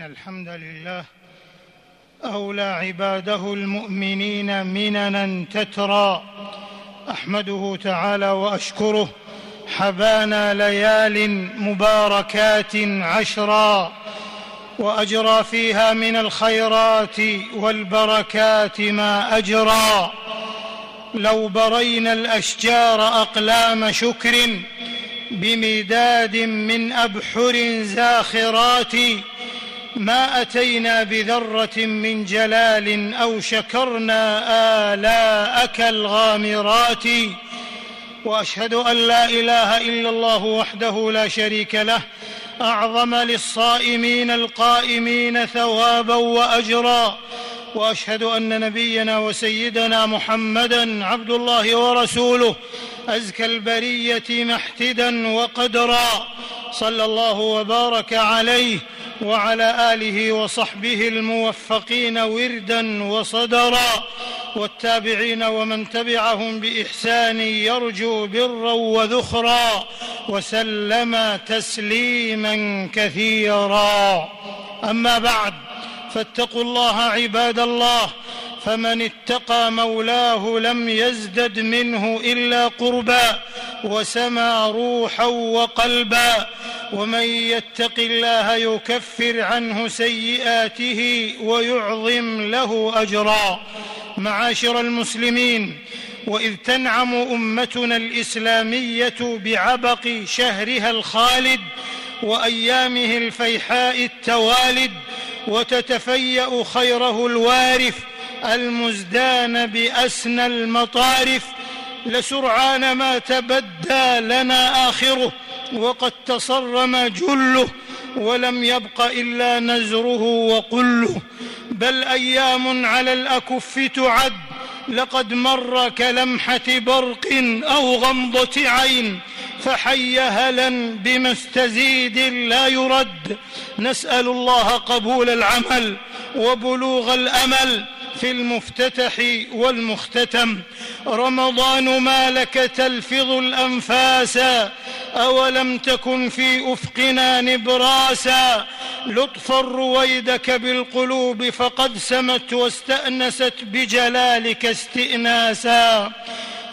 إن الحمد لله أولى عباده المؤمنين مننا تترى أحمده تعالى وأشكره حبانا ليال مباركات عشرا وأجرى فيها من الخيرات والبركات ما أجرى لو برينا الأشجار أقلام شكر بمداد من أبحر زاخرات ما أتينا بذرة من جلال أو شكرنا آلاءك الغامرات. وأشهد أن لا إله إلا الله وحده لا شريك له أعظم للصائمين القائمين ثوابا وأجرا. وأشهد أن نبينا وسيدنا محمدا عبد الله ورسوله أزكى البرية محتدا وقدرا. صلى الله وبارك عليه وعلى آله وصحبه الموفقين وردا وصدرا والتابعين ومن تبعهم بإحسان يرجو برا وذخرا وسلم تسليما كثيرا. أما بعد فاتقوا الله عباد الله فمن اتقى مولاه لم يزدد منه إلا قربا وسما روحا وقلبا ومن يتق الله يكفر عنه سيئاته ويعظم له أجرا. معاشر المسلمين وإذ تنعم أمتنا الإسلامية بعبق شهرها الخالد وأيامه الفيحاء التوالد وتتفيأ خيره الوارف المزدان باسنى المطارف. لسرعان ما تبدى لنا آخره. وقد تصرم جله ولم يبق إلا نزره وقله. بل أيام على الأكف تعد لقد مر كلمحة برق أو غمضة عين. فحي هلا بمستزيد لا يرد. نسأل الله قبول العمل وبلوغ الأمل. في المفتتح والمختتم. رمضان ما لك تلفظ الأنفاس أولم تكن في أفقنا نبراسا. لطفا رويدك بالقلوب فقد سمت واستأنست بجلالك استئناسا.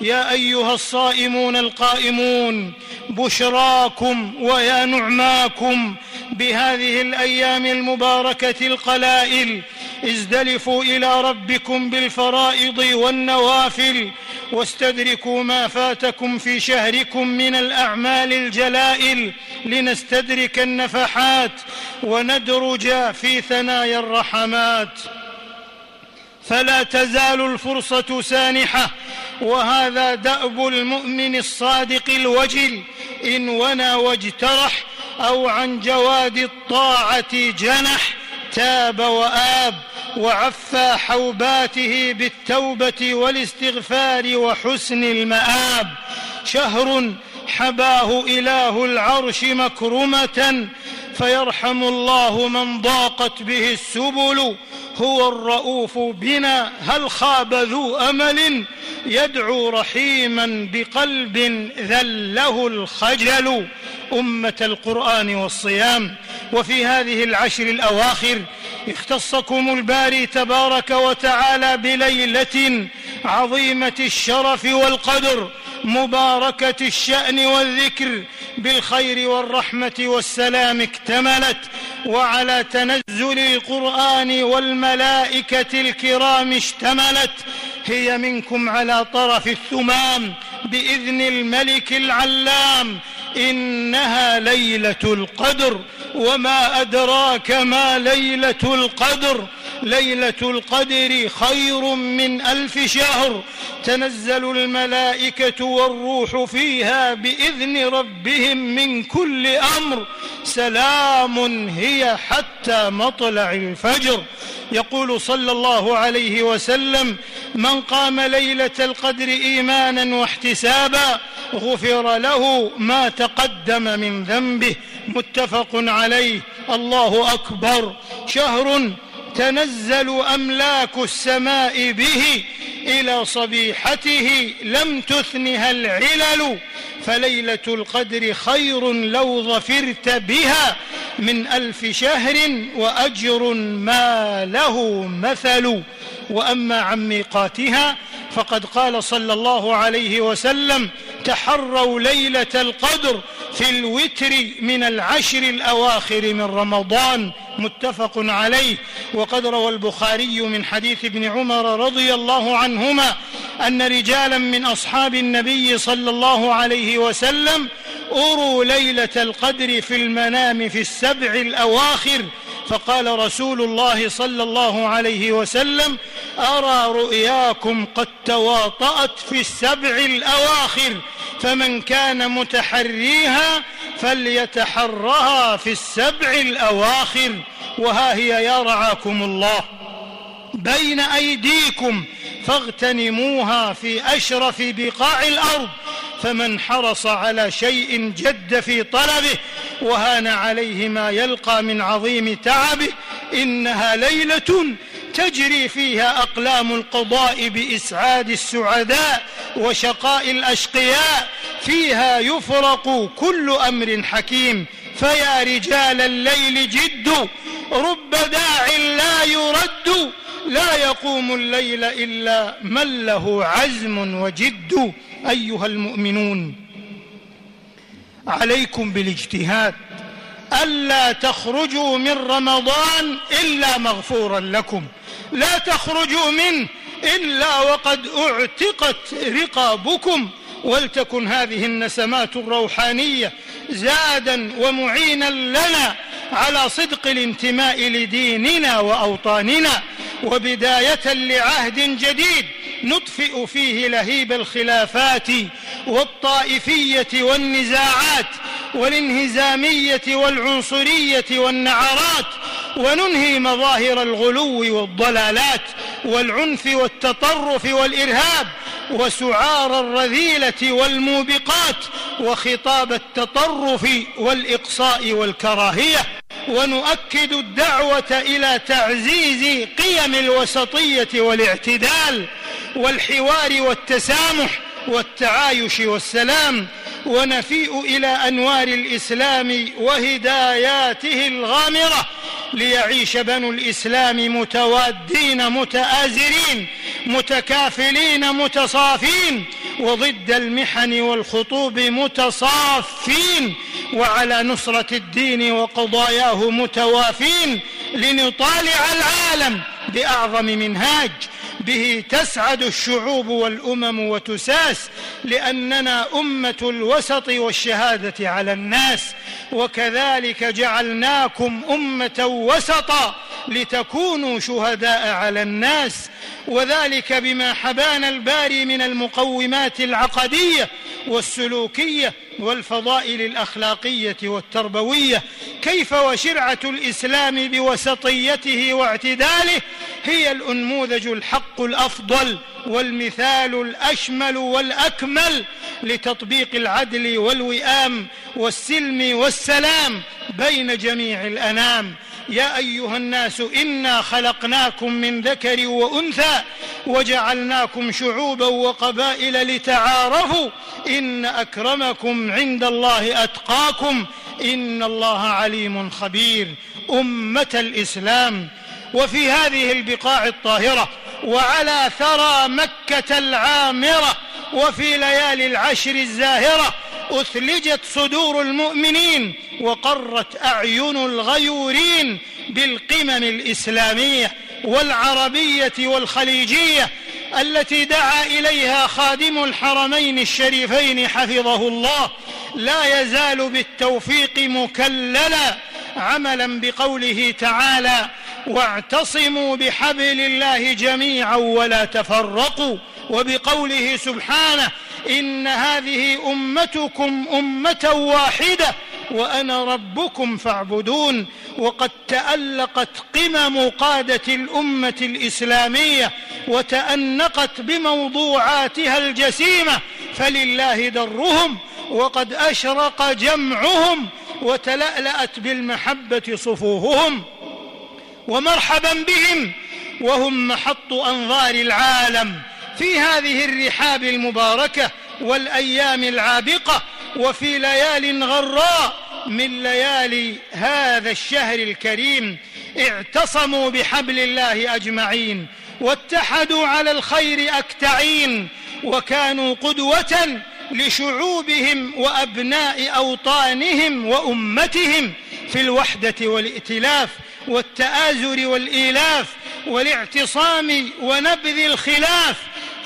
يا أيها الصائمون القائمون بشراكم ويا نعماكم بهذه الأيام المباركة القلائل ازدلفوا إلى ربكم بالفرائض والنوافل واستدركوا ما فاتكم في شهركم من الأعمال الجلائل لنستدرك النفحات وندرج في ثنايا الرحمات. فلا تزال الفرصة سانحة وهذا دأب المؤمن الصادق الوجل إن ونى واجترح أو عن جواد الطاعة جنح تاب وآب وعفى حوباته بالتوبة والاستغفار وحسن المآب. شهر حباه إله العرش مكرمة فيرحم الله من ضاقت به السبل هو الرؤوف بنا هل خاب ذو أمل؟ يدعو رحيما بقلب ذله الخجل أمة القرآن والصيام. وفي هذه العشر الأواخر اختصكم الباري تبارك وتعالى بليلة عظيمة الشرف والقدر. مباركة الشأن والذكر بالخير والرحمة والسلام اكتملت وعلى تنزل القرآن والملائكة الكرام اشتملت. هي منكم على طرف الثمام بإذن الملك العلام. إنها ليلة القدر وما أدراك ما ليلة القدر. ليلة القدر خير من ألف شهر. تنزل الملائكة والروح فيها بإذن ربهم من كل أمر. سلام هي حتى مطلع الفجر. يقول صلى الله عليه وسلم من قام ليلة القدر إيمانا واحتسابا غفر له ما تقدم من ذنبه. متفق عليه. الله أكبر. شهر تنزل أملاك السماء به إلى صبيحته لم تثنها العلل فليلة القدر خير لو ظفرت بها من ألف شهر وأجر ما له مثل. وأما عن ميقاتها فقد قال صلى الله عليه وسلم تحروا ليلة القدر في الوتر من العشر الأواخر من رمضان متفق عليه. وقد روى البخاري من حديث ابن عمر رضي الله عنهما أن رجالا من أصحاب النبي صلى الله عليه وسلم أروا ليلة القدر في المنام في السبع الأواخر فقال رسول الله صلى الله عليه وسلم أرى رؤياكم قد تواطأت في السبع الأواخر فمن كان متحريها فليتحرها في السبع الأواخر. وها هي يا رعاكم الله بين أيديكم فاغتنموها في أشرف بقاع الأرض فمن حرص على شيء جد في طلبه وهان عليه ما يلقى من عظيم تعبه إنها ليلة تجري فيها أقلام القضاء بإسعاد السعداء وشقاء الأشقياء فيها يفرق كل أمر حكيم فيا رجال الليل جد رب داع لا يرد لا يقوم الليل إلا من له عزم وجد. أيها المؤمنون عليكم بالاجتهاد ألا تخرجوا من رمضان إلا مغفورا لكم لا تخرجوا منه إلا وقد أعتقت رقابكم ولتكن هذه النسمات الروحانية زادا ومعينا لنا على صدق الانتماء لديننا وأوطاننا وبداية لعهد جديد نطفئ فيه لهيب الخلافات والطائفية والنزاعات والانهزامية والعنصرية والنعرات وننهي مظاهر الغلو والضلالات والعنف والتطرف والإرهاب وسعار الرذيلة والموبقات وخطاب التطرف والإقصاء والكراهية ونؤكد الدعوة إلى تعزيز قيم الوسطية والاعتدال والحوار والتسامح والتعايش والسلام ونفيء إلى أنوار الإسلام وهداياته الغامرة ليعيش بنو الإسلام متوادين متآزرين متكافلين متصافين وضد المحن والخطوب متصافين وعلى نصرة الدين وقضاياه متوافين لنطالع العالم بأعظم منهاج به تسعد الشعوب والأمم وتساس لأننا أمة الوسط والشهادة على الناس وكذلك جعلناكم أمة وسطا لتكونوا شهداء على الناس وذلك بما حبانا الباري من المقومات العقدية والسلوكية والفضائل الأخلاقية والتربوية. كيف وشرعة الإسلام بوسطيته واعتداله؟ هي الأنموذج الحق الأفضل والمثال الأشمل والأكمل لتطبيق العدل والوئام والسلم والسلام بين جميع الأنام. يا أيها الناس إنا خلقناكم من ذكر وأنثى وجعلناكم شعوبا وقبائل لتعارفوا. إن أكرمكم عند الله أتقاكم. إن الله عليم خبير. أمة الإسلام. وفي هذه البقاع الطاهرة وعلى ثرى مكة العامرة وفي ليالي العشر الزاهرة أثلجت صدور المؤمنين وقرت أعين الغيورين بالقمم الإسلامية والعربية والخليجية التي دعا إليها خادم الحرمين الشريفين حفظه الله. لا يزال بالتوفيق مكللا عملا بقوله تعالى واعتصموا بحبل الله جميعا ولا تفرقوا وبقوله سبحانه إن هذه أمتكم أمة واحدة وأنا ربكم فاعبدون. وقد تألقت قمم قادة الأمة الإسلامية وتأنقت بموضوعاتها الجسيمة فلله درهم. وقد أشرق جمعهم وتلألأت بالمحبة صفوفهم ومرحبا بهم وهم محط أنظار العالم. في هذه الرحاب المباركة والأيام العابقة وفي ليال غراء من ليالي هذا الشهر الكريم اعتصموا بحبل الله أجمعين واتحدوا على الخير أكتعين وكانوا قدوة لشعوبهم وأبناء أوطانهم وأمتهم في الوحدة والائتلاف والتآزر والإيلاف والاعتصام ونبذ الخلاف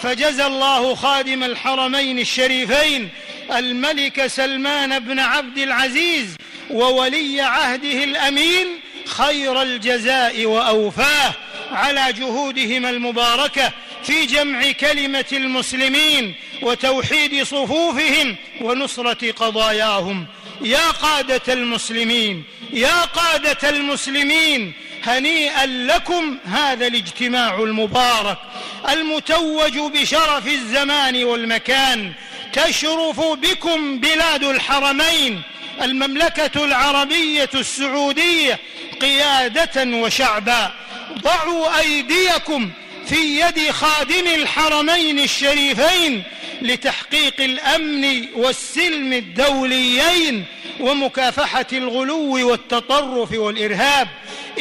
فجزى الله خادم الحرمين الشريفين الملك سلمان بن عبد العزيز وولي عهده الأمين خير الجزاء وأوفاه على جهودهما المباركة في جمع كلمة المسلمين وتوحيد صفوفهم ونصرة قضاياهم. يا قادة المسلمين يا قادة المسلمين هنيئا لكم هذا الاجتماع المبارك. المتوج بشرف الزمان والمكان تشرف بكم بلاد الحرمين المملكة العربية السعودية قيادة وشعبا. ضعوا أيديكم في يد خادم الحرمين الشريفين لتحقيق الأمن والسلم الدوليين ومكافحة الغلو والتطرف والإرهاب.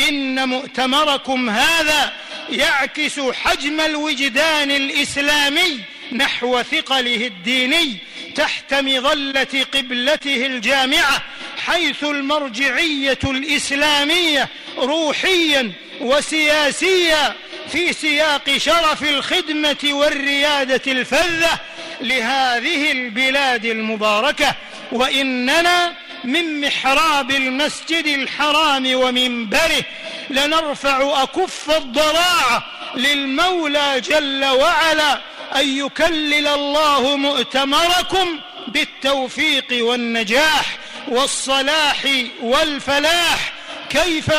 إن مؤتمركم هذا يعكس حجم الوجدان الإسلامي نحو ثقله الديني تحت مظلة قبلته الجامعة حيث المرجعية الإسلامية روحيا وسياسيا في سياق شرف الخدمة والريادة الفذة لهذه البلاد المباركة وإننا من محراب المسجد الحرام ومنبره لنرفع أكف الضراعه للمولى جل وعلا أن يكلل الله مؤتمركم بالتوفيق والنجاح والصلاح والفلاح. كيف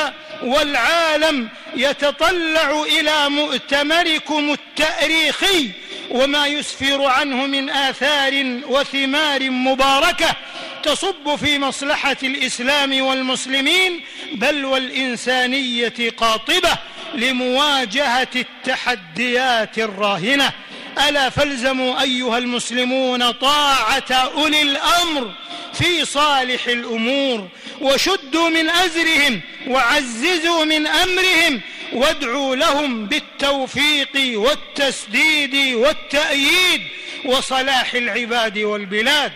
والعالم يتطلع إلى مؤتمركم التأريخي وما يسفر عنه من آثار وثمار مباركة تصب في مصلحة الإسلام والمسلمين بل والإنسانية قاطبة لمواجهة التحديات الراهنة. ألا فالزموا أيها المسلمون طاعة أولي الأمر في صالح الأمور وشدوا من أزرهم وعززوا من أمرهم وادعوا لهم بالتوفيق والتسديد والتأييد وصلاح العباد والبلاد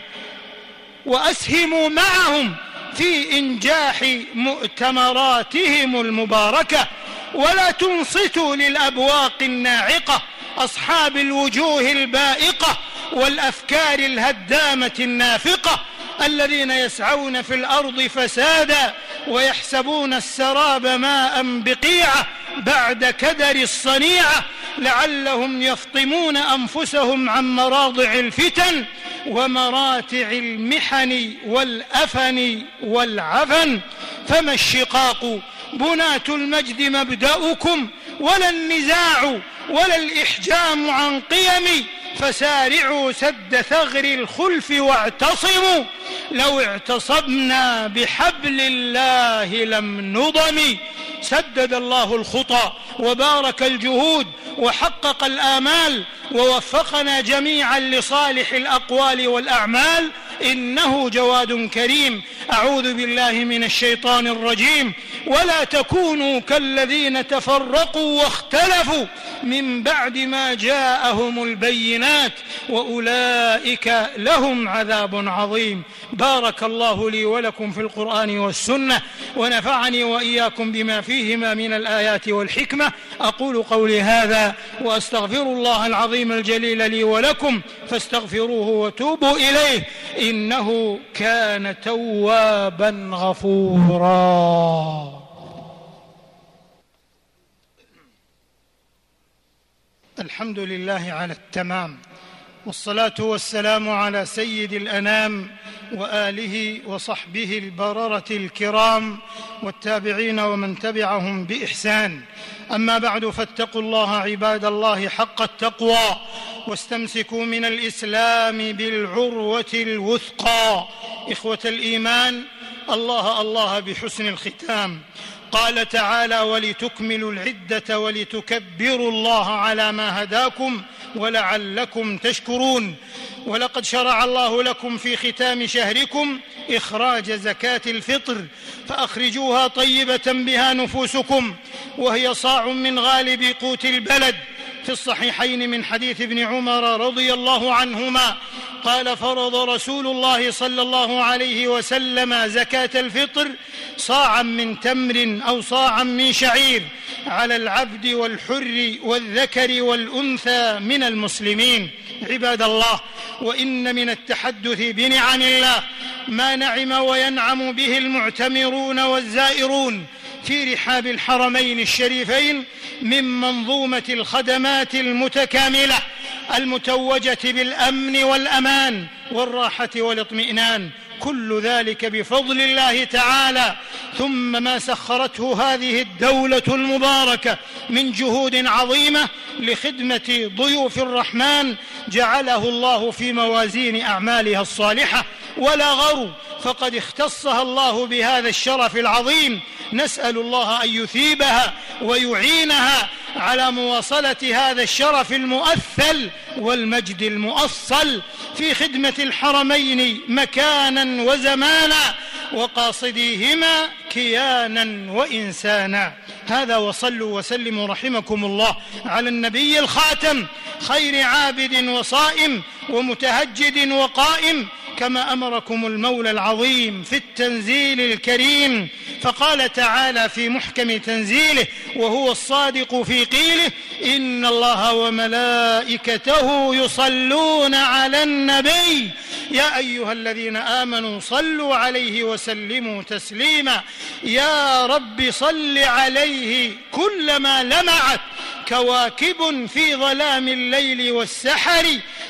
وأسهموا معهم في إنجاح مؤتمراتهم المباركة ولا تنصتوا للأبواق الناعقة أصحاب الوجوه البائقة والأفكار الهدامة النافقة الذين يسعون في الأرض فسادا ويحسبون السراب ماء بقيعة بعد كدر الصنيعة لعلهم يفطمون أنفسهم عن مراضع الفتن ومراتع المحن والأفن والعفن فما الشقاق بناه المجد مبدأكم ولا النزاع ولا الإحجام عن قيم فسارعوا سد ثغر الخلف واعتصموا. لو اعتصمنا بحبل الله لم نضم. سدد الله الخطى وبارك الجهود وحقق الآمال ووفقنا جميعا لصالح الأقوال والأعمال. إنه جواد كريم. أعوذ بالله من الشيطان الرجيم. ولا تكونوا كالذين تفرقوا واختلفوا من بعد ما جاءهم البينات. وأولئك لهم عذاب عظيم. بارك الله لي ولكم في القرآن والسنة. ونفعني وإياكم بما فيهما من الآيات والحكمة. أقول قولي هذا وأستغفر الله العظيم الجليل لي ولكم. فاستغفروه وتوبوا إليه. انه كان توابا غفورا. الحمد لله على التمام. والصلاة والسلام على سيد الأنام وآله وصحبه البررة الكرام والتابعين ومن تبعهم بإحسان. أما بعد فاتقوا الله عباد الله حق التقوى واستمسكوا من الإسلام بالعروة الوثقى. إخوة الإيمان الله الله بحسن الختام. قال تعالى ولتكملوا العدة ولتكبروا الله على ما هداكم ولعلكم تشكرون. ولقد شرع الله لكم في ختام شهركم إخراج زكاة الفطر فأخرجوها طيبة بها نفوسكم وهي صاع من غالب قوت البلد. في الصحيحين من حديث ابن عمر رضي الله عنهما قال فرض رسول الله صلى الله عليه وسلم زكاة الفطر صاعا من تمر أو صاعا من شعير على العبد والحر والذكر والأنثى من المسلمين. عباد الله وإن من التحدث بنعم الله ما نعم وينعم به المعتمرون والزائرون في رحاب الحرمين الشريفين من منظومة الخدمات المتكاملة. المتوجة بالأمن والأمان والراحة والإطمئنان كل ذلك بفضل الله تعالى. ثم ما سخرته هذه الدولة المباركة من جهود عظيمة لخدمة ضيوف الرحمن جعله الله في موازين أعمالها الصالحة. ولا غرو فقد اختصها الله بهذا الشرف العظيم. نسأل الله أن يثيبها ويعينها على مواصلة هذا الشرف المؤثل والمجد المؤصل في خدمة الحرمين مكانا وزمانا وقاصديهما كيانا وإنسانا. هذا وصلوا وسلموا رحمكم الله على النبي الخاتم خير عابد وصائم ومتهجد وقائم كما أمركم المولى العظيم في التنزيل الكريم فقال تعالى في محكم تنزيله وهو الصادق في قيله إن الله وملائكته يصلون على النبي يا أيها الذين آمنوا صلوا عليه وسلموا تسليما. يا رب صل عليه كلما لمعت كواكب في ظلام الليل والسحر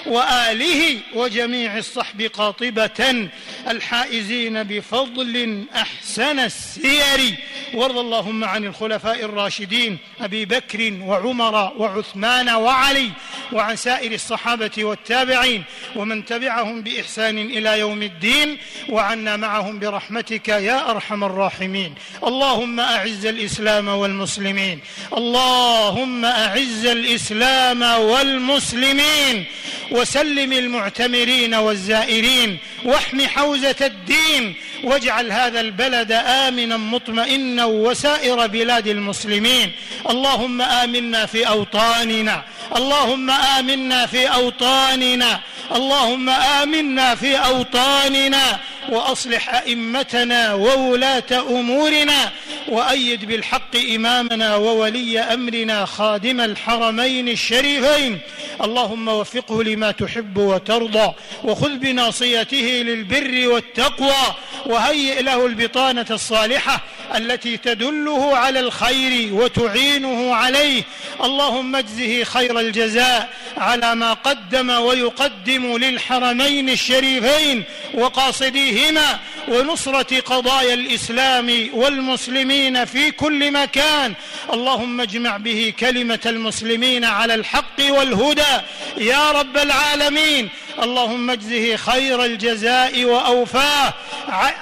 وآله وجميع الصحب قاطبة الحائزين بفضل أحسن السير. وارض اللهم عن الخلفاء الراشدين أبي بكر وعمر وعثمان وعلي وعن سائر الصحابة والتابعين ومن تبعهم بإحسان إلى يوم الدين وعنا معهم برحمتك يا أرحم الراحمين. اللهم أعز الإسلام والمسلمين. اللهم أعز الإسلام والمسلمين. وسلم المعتمرين والزائرين. واحم حوزة الدين. واجعل هذا البلد آمنا مطمئنا وسائر بلاد المسلمين. اللهم آمنا في أوطاننا. اللهم آمنا في أوطاننا. اللهم آمنا في أوطاننا. وأصلح أئمتنا وولاة أمورنا. وأيد بالحق إمامنا وولي أمرنا خادم الحرمين الشريفين. اللهم وفقه لما تحب وترضى وخذ بناصيته للبر والتقوى وهيئ له البطانة الصالحة التي تدله على الخير وتعينه عليه. اللهم اجزه خير الجزاء على ما قدم ويقدم للحرمين الشريفين وقاصديهما ونصرة قضايا الإسلام والمسلمين في كل مكان. اللهم اجمع به كلمة المسلمين على الحق والهدى. يا رب العالمين اللهم اجزه خير الجزاء وأوفاه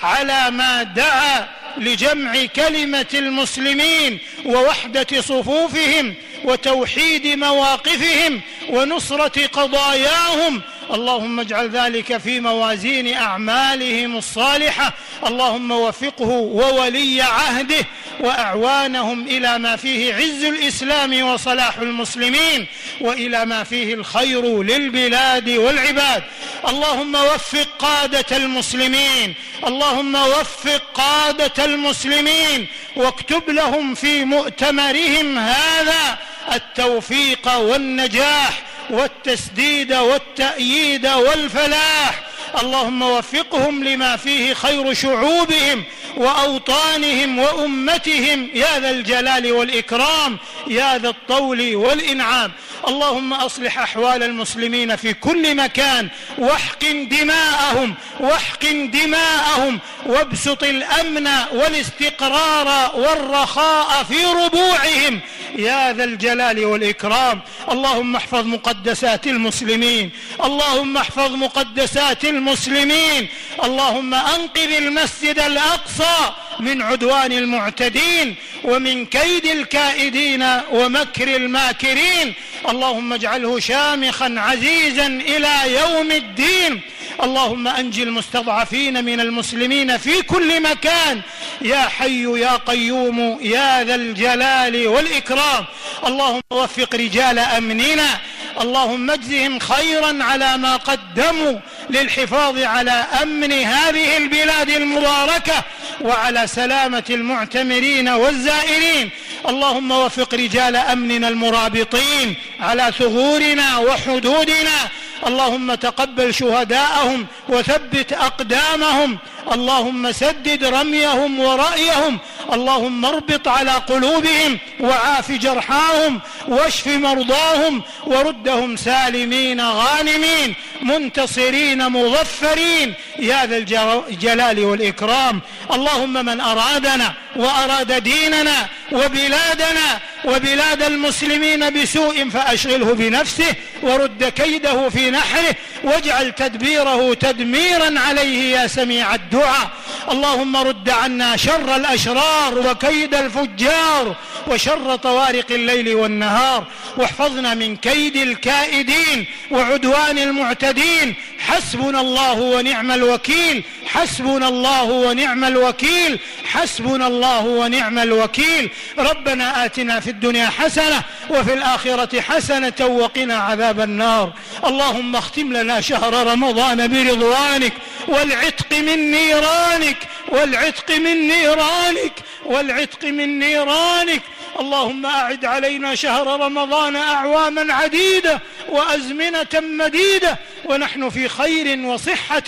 على ما دعا لجمع كلمة المسلمين ووحدة صفوفهم وتوحيد مواقفهم ونصرة قضاياهم اللهم اجعل ذلك في موازين أعمالهم الصالحة. اللهم وفقه وولي عهده وأعوانهم إلى ما فيه عز الإسلام وصلاح المسلمين وإلى ما فيه الخير للبلاد والعباد. اللهم وفق قادة المسلمين. اللهم وفق قادة المسلمين. واكتب لهم في مؤتمرهم هذا التوفيق والنجاح. والتسديد والتأييد والفلاح. اللهم وفقهم لما فيه خير شعوبهم وأوطانهم وأمتهم. يا ذا الجلال والإكرام يا ذا الطول والإنعام. اللهم أصلح أحوال المسلمين في كل مكان واحقن دماءهم واحقن دماءهم وابسط الأمن والاستقرار والرخاء في ربوعهم. يا ذا الجلال والإكرام اللهم احفظ مقدسات المسلمين اللهم احفظ مقدسات المسلمين اللهم أنقذ المسجد الأقصى من عدوان المعتدين ومن كيد الكائدين ومكر الماكرين. اللهم اجعله شامخا عزيزا إلى يوم الدين. اللهم انج المستضعفين من المسلمين في كل مكان. يا حي يا قيوم يا ذا الجلال والإكرام. اللهم وفق رجال أمننا. اللهم اجزهم خيرا على ما قدموا. للحفاظ على أمن هذه البلاد المباركة وعلى سلامة المعتمرين والزائرين. اللهم وفق رجال أمننا المرابطين على ثغورنا وحدودنا اللهم تقبل شهداءهم وثبت أقدامهم. اللهم سدد رميهم ورأيهم. اللهم اربط على قلوبهم وعاف جرحاهم واشف مرضاهم وردهم سالمين غانمين منتصرين مظفرين. يا ذا الجلال والإكرام. اللهم من أرادنا وأراد ديننا وبلادنا وبلاد المسلمين بسوء فأشغله بنفسه ورد كيده في نحره واجعل تدبيره تدميرا عليه يا سميع الدعاء. اللهم رد عنا شر الأشرار وكيد الفجار وشر طوارق الليل والنهار. واحفظنا من كيد الكائدين وعدوان المعتدين. حسبنا الله ونعم الوكيل. حسبنا الله ونعم الوكيل. حسبنا الله ونعم الوكيل. ربنا آتنا في الدنيا حسنة وفي الآخرة حسنة وقنا عذاب النار. اللهم اختم لنا شهر رمضان برضوانك والعتق من نيرانك والعتق من نيرانك والعتق من نيرانك اللهم أعد علينا شهر رمضان أعواما عديدة وأزمنة مديدة ونحن في خير وصحة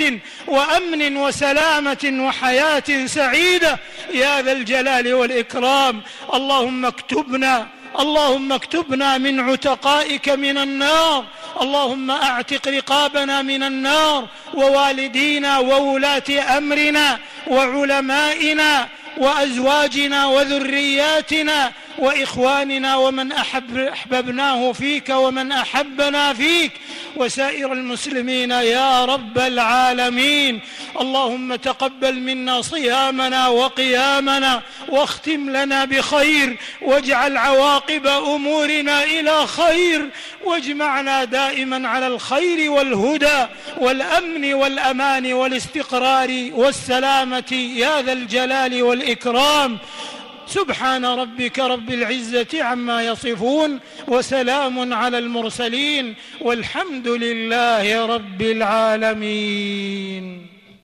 وأمن وسلامة وحياة سعيدة. يا ذا الجلال والإكرام اللهم اكتبنا اللهم اكتبنا من عتقائك من النار. اللهم أعتق رقابنا من النار ووالدينا وولاة أمرنا وعلمائنا وأزواجنا وذرياتنا وإخواننا ومن أحب أحببناه فيك ومن أحبنا فيك. وسائر المسلمين يا رب العالمين. اللهم تقبل منا صيامنا وقيامنا واختم لنا بخير. واجعل عواقب أمورنا إلى خير. واجمعنا دائما على الخير والهدى والأمن والأمان والاستقرار والسلامة يا ذا الجلال والإكرام. سبحان ربك رب العزة عما يصفون وسلام على المرسلين والحمد لله رب العالمين.